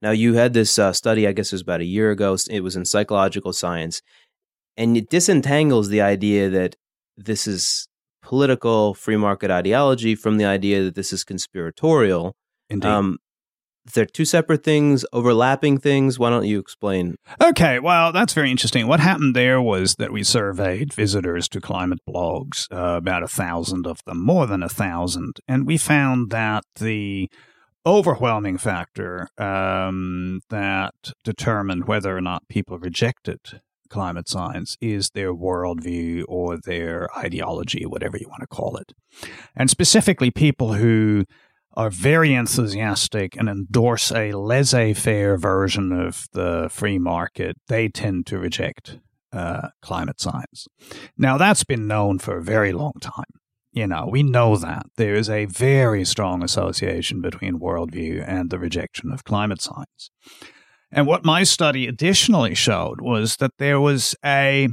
Now, you had this uh, study, I guess it was about a year ago. It was in psychological science, and it disentangles the idea that this is political free market ideology from the idea that this is conspiratorial. Indeed. Um, they're two separate things, overlapping things. Why don't you explain? Okay, well, that's very interesting. What happened there was that we surveyed visitors to climate blogs, uh, about a thousand of them, more than a thousand, and we found that the overwhelming factor um, that determined whether or not people rejected climate science is their worldview or their ideology, whatever you want to call it. And specifically, people who are very enthusiastic and endorse a laissez faire version of the free market, they tend to reject uh, climate science. Now, that's been known for a very long time. You know, we know that there is a very strong association between worldview and the rejection of climate science. And what my study additionally showed was that there was a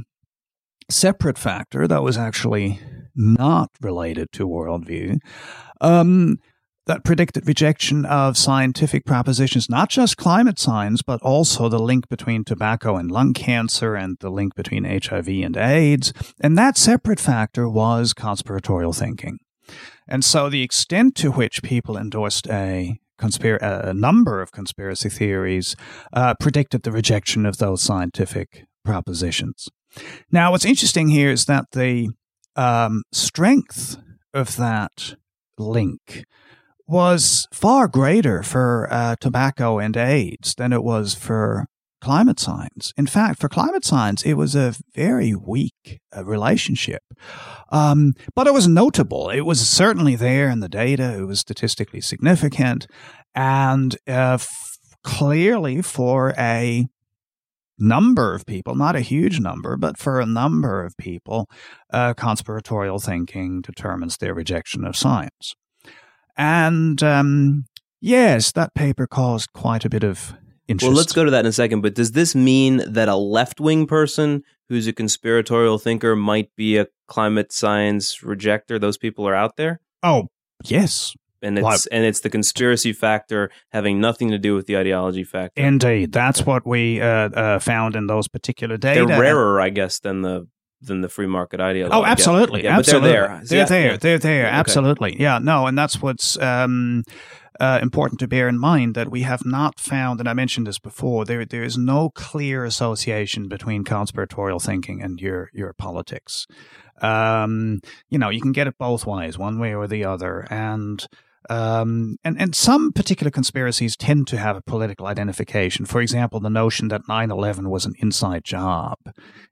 separate factor that was actually not related to worldview um, that predicted rejection of scientific propositions, not just climate science, but also the link between tobacco and lung cancer and the link between HIV and AIDS. And that separate factor was conspiratorial thinking. And so the extent to which people endorsed a a number of conspiracy theories uh, predicted the rejection of those scientific propositions. Now, what's interesting here is that the um, strength of that link was far greater for uh, tobacco and AIDS than it was for climate science. In fact, for climate science, it was a very weak uh, relationship. Um, but it was notable. It was certainly there in the data. It was statistically significant. And uh, f- clearly, for a number of people, not a huge number, but for a number of people, uh, conspiratorial thinking determines their rejection of science. And um, yes, that paper caused quite a bit of interest. Well, let's go to that in a second. But does this mean that a left wing person who's a conspiratorial thinker might be a climate science rejecter? Those people are out there. Oh, yes. And it's and it's the conspiracy factor having nothing to do with the ideology factor. Indeed, that's what we uh, uh, found in those particular data. They're rarer, I guess, than the than the free market ideology. Oh, absolutely, yeah, absolutely. But they're there. They're Yeah, there. They're there. Okay. Absolutely. Yeah. No, and that's what's um, uh, important to bear in mind that we have not found, and I mentioned this before. There, there is no clear association between conspiratorial thinking and your your politics. Um, you know, you can get it both ways, one way or the other, and. Um, and, and some particular conspiracies tend to have a political identification. For example, the notion that 9 11 was an inside job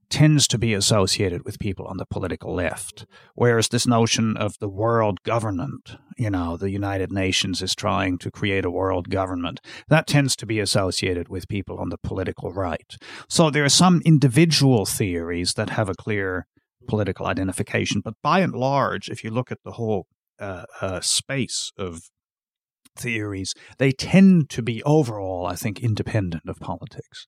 tends to be associated with people on the political left. Whereas this notion of the world government, you know, the United Nations is trying to create a world government, that tends to be associated with people on the political right. So there are some individual theories that have a clear political identification, but by and large, if you look at the whole uh, uh, space of theories, they tend to be overall, I think, independent of politics.